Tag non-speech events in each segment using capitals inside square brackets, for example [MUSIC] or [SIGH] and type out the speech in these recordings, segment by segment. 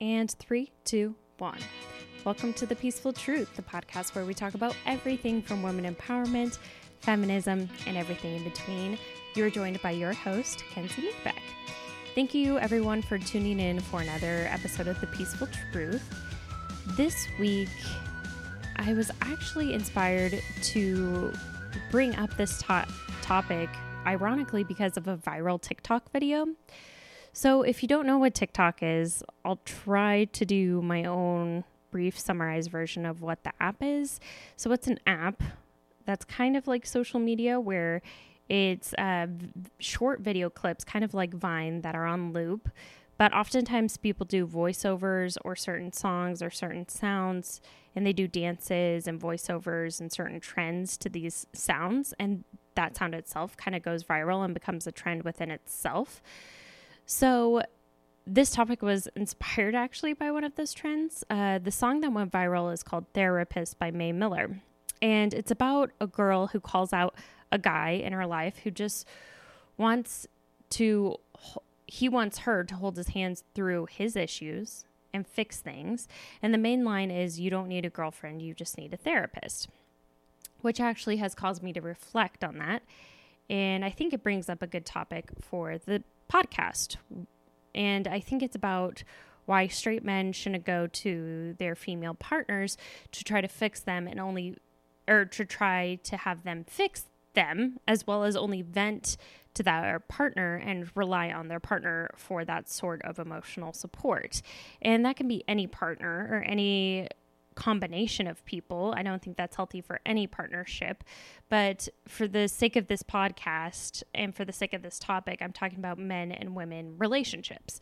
And three, two, one. Welcome to The Peaceful Truth, the podcast where we talk about everything from women empowerment, feminism, and everything in between. You're joined by your host, Kenzie Meekbeck. Thank you, everyone, for tuning in for another episode of The Peaceful Truth. This week, I was actually inspired to bring up this to- topic, ironically, because of a viral TikTok video. So, if you don't know what TikTok is, I'll try to do my own brief summarized version of what the app is. So, it's an app that's kind of like social media where it's uh, short video clips, kind of like Vine, that are on loop. But oftentimes people do voiceovers or certain songs or certain sounds, and they do dances and voiceovers and certain trends to these sounds. And that sound itself kind of goes viral and becomes a trend within itself. So, this topic was inspired actually by one of those trends. Uh, the song that went viral is called Therapist by Mae Muller. And it's about a girl who calls out a guy in her life who just wants to, he wants her to hold his hands through his issues and fix things. And the main line is, You don't need a girlfriend, you just need a therapist, which actually has caused me to reflect on that. And I think it brings up a good topic for the podcast. And I think it's about why straight men shouldn't go to their female partners to try to fix them and only, or to try to have them fix them, as well as only vent to their partner and rely on their partner for that sort of emotional support. And that can be any partner or any combination of people. I don't think that's healthy for any partnership. But for the sake of this podcast and for the sake of this topic, I'm talking about men and women relationships.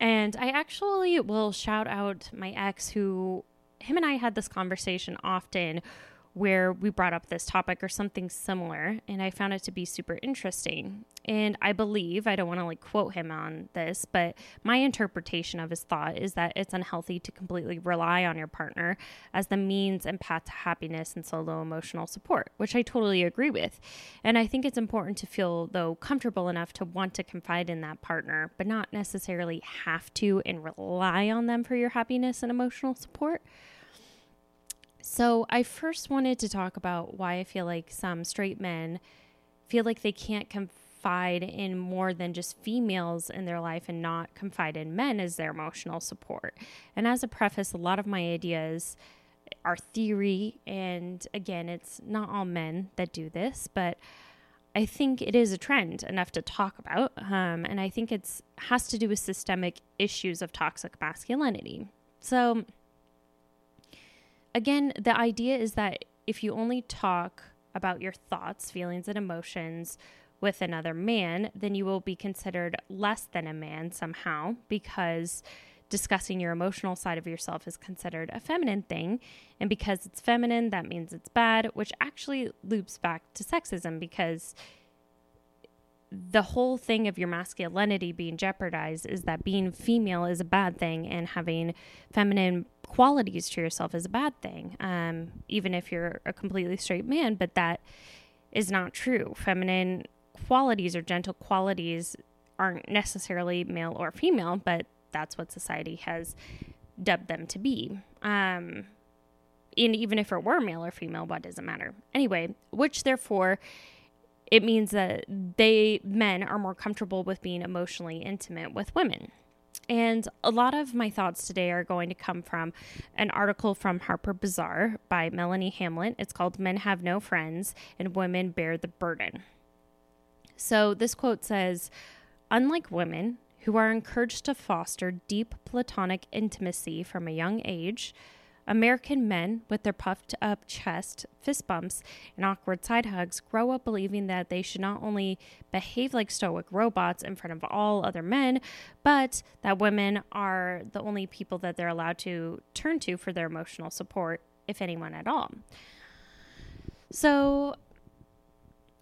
And I actually will shout out my ex who him and I had this conversation often where we brought up this topic or something similar and I found it to be super interesting. And I believe, I don't want to like quote him on this, but my interpretation of his thought is that it's unhealthy to completely rely on your partner as the means and path to happiness and solo emotional support, which I totally agree with. And I think it's important to feel though comfortable enough to want to confide in that partner, but not necessarily have to and rely on them for your happiness and emotional support. So, I first wanted to talk about why I feel like some straight men feel like they can't confide in more than just females in their life and not confide in men as their emotional support. And as a preface, a lot of my ideas are theory, and again, it's not all men that do this, but I think it is a trend enough to talk about, um, and I think it's has to do with systemic issues of toxic masculinity. So again, the idea is that if you only talk about your thoughts, feelings, and emotions with another man, then you will be considered less than a man somehow because discussing your emotional side of yourself is considered a feminine thing. And because it's feminine, that means it's bad, which actually loops back to sexism because the whole thing of your masculinity being jeopardized is that being female is a bad thing and having feminine qualities to yourself is a bad thing, um, even if you're a completely straight man, but that is not true. Feminine qualities or gentle qualities aren't necessarily male or female, but that's what society has dubbed them to be. Um, and even if it were male or female, what does it matter? Anyway, which therefore it means that they men are more comfortable with being emotionally intimate with women. And a lot of my thoughts today are going to come from an article from Harper Bazaar by Melanie Hamlett. It's called Men Have No Friends and Women Bear the Burden. So this quote says Unlike women, who are encouraged to foster deep platonic intimacy from a young age, American men, with their puffed up chest, fist bumps, and awkward side hugs, grow up believing that they should not only behave like stoic robots in front of all other men, but that women are the only people that they're allowed to turn to for their emotional support, if anyone at all. So,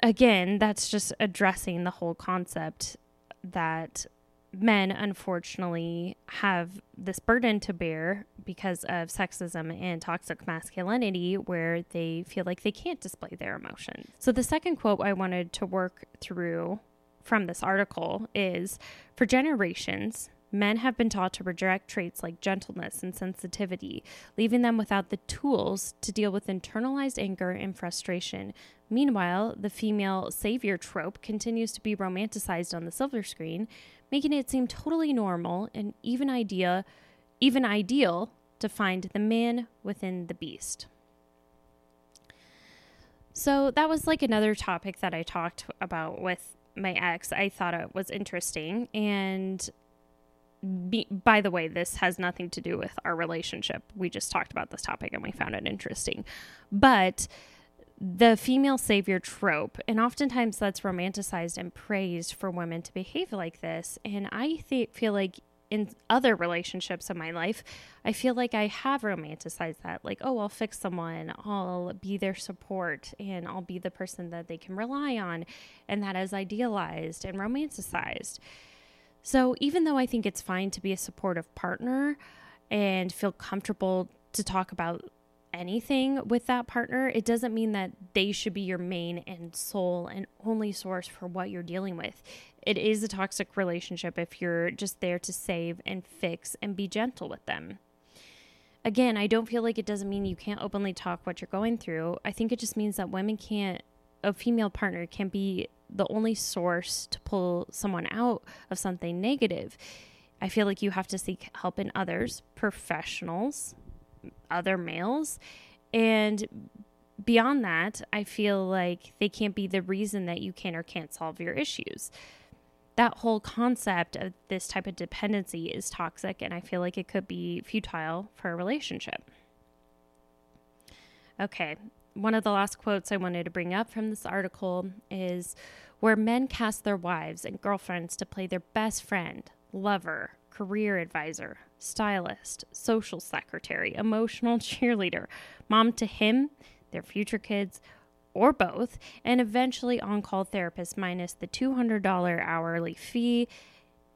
again, that's just addressing the whole concept that men unfortunately have this burden to bear because of sexism and toxic masculinity where they feel like they can't display their emotions. So the second quote I wanted to work through from this article is for generations Men have been taught to reject traits like gentleness and sensitivity, leaving them without the tools to deal with internalized anger and frustration. Meanwhile, the female savior trope continues to be romanticized on the silver screen, making it seem totally normal and even idea even ideal to find the man within the beast. So that was like another topic that I talked about with my ex. I thought it was interesting and be, by the way, this has nothing to do with our relationship. We just talked about this topic and we found it interesting. But the female savior trope, and oftentimes that's romanticized and praised for women to behave like this. And I th- feel like in other relationships in my life, I feel like I have romanticized that. Like, oh, I'll fix someone, I'll be their support, and I'll be the person that they can rely on. And that is idealized and romanticized. So, even though I think it's fine to be a supportive partner and feel comfortable to talk about anything with that partner, it doesn't mean that they should be your main and sole and only source for what you're dealing with. It is a toxic relationship if you're just there to save and fix and be gentle with them. Again, I don't feel like it doesn't mean you can't openly talk what you're going through. I think it just means that women can't, a female partner can't be the only source to pull someone out of something negative. I feel like you have to seek help in others, professionals, other males. And beyond that, I feel like they can't be the reason that you can or can't solve your issues. That whole concept of this type of dependency is toxic, and I feel like it could be futile for a relationship. Okay, one of the last quotes I wanted to bring up from this article is where men cast their wives and girlfriends to play their best friend, lover, career advisor, stylist, social secretary, emotional [LAUGHS] cheerleader, mom to him, their future kids, or both, and eventually on call therapist minus the $200 hourly fee.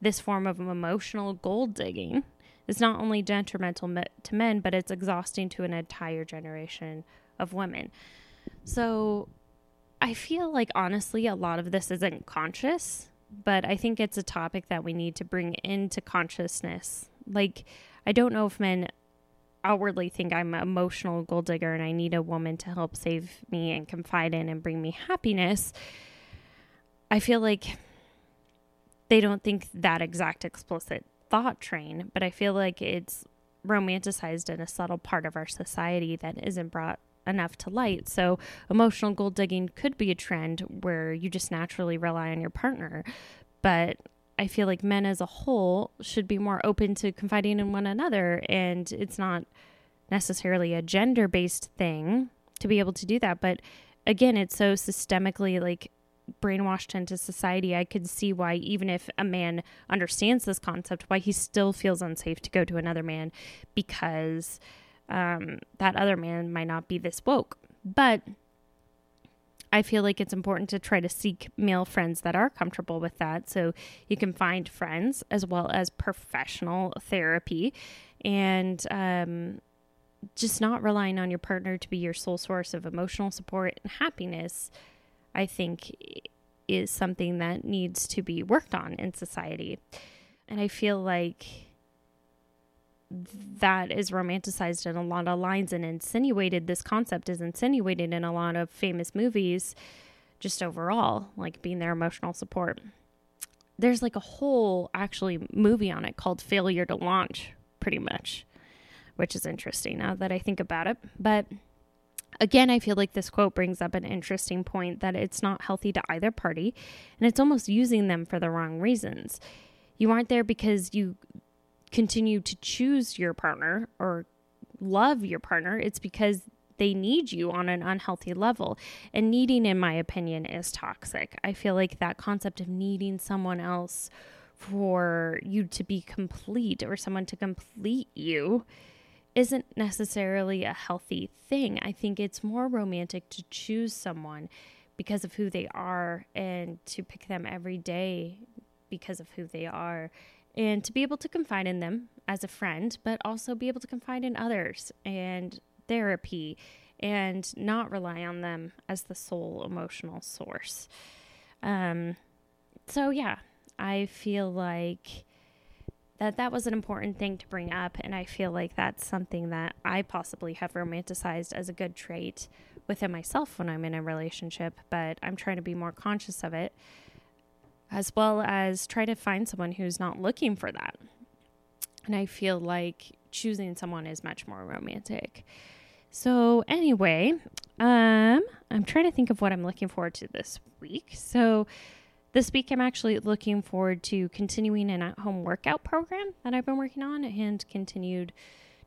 This form of emotional gold digging is not only detrimental to men, but it's exhausting to an entire generation of women. So I feel like honestly, a lot of this isn't conscious, but I think it's a topic that we need to bring into consciousness. Like, I don't know if men outwardly think I'm an emotional gold digger and I need a woman to help save me and confide in and bring me happiness. I feel like they don't think that exact explicit thought train, but I feel like it's romanticized in a subtle part of our society that isn't brought enough to light. So, emotional gold digging could be a trend where you just naturally rely on your partner. But I feel like men as a whole should be more open to confiding in one another. And it's not necessarily a gender based thing to be able to do that. But again, it's so systemically like brainwashed into society. I could see why, even if a man understands this concept, why he still feels unsafe to go to another man because um, that other man might not be this woke. But I feel like it's important to try to seek male friends that are comfortable with that. So you can find friends as well as professional therapy and um, just not relying on your partner to be your sole source of emotional support and happiness, I think is something that needs to be worked on in society. And I feel like that is romanticized in a lot of lines and insinuated this concept is insinuated in a lot of famous movies just overall like being their emotional support. There's like a whole actually movie on it called failure to launch pretty much which is interesting now that i think about it. But again i feel like this quote brings up an interesting point that it's not healthy to either party and it's almost using them for the wrong reasons. You aren't there because you continue to choose your partner or love your partner, it's because they need you on an unhealthy level. And needing, in my opinion, is toxic. I feel like that concept of needing someone else for you to be complete or someone to complete you isn't necessarily a healthy thing. I think it's more romantic to choose someone because of who they are and to pick them every day because of who they are and to be able to confide in them as a friend, but also be able to confide in others and therapy and not rely on them as the sole emotional source. Um, so, yeah, I feel like that that was an important thing to bring up. And I feel like that's something that I possibly have romanticized as a good trait within myself when I'm in a relationship, but I'm trying to be more conscious of it, as well as try to find someone who's not looking for that. And I feel like choosing someone is much more romantic. So, anyway, um, I'm trying to think of what I'm looking forward to this week. So, this week, I'm actually looking forward to continuing an at home workout program that I've been working on and continued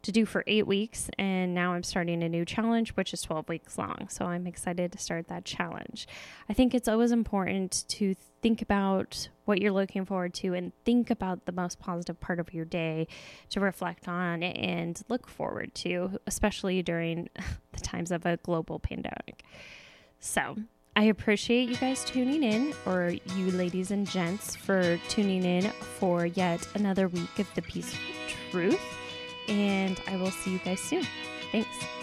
to do for eight weeks. And now I'm starting a new challenge, which is 12 weeks long. So I'm excited to start that challenge. I think it's always important to think about what you're looking forward to and think about the most positive part of your day to reflect on and look forward to, especially during [LAUGHS] the times of a global pandemic. So, I appreciate you guys tuning in, or you ladies and gents for tuning in for yet another week of the Peaceful Truth. And I will see you guys soon. Thanks.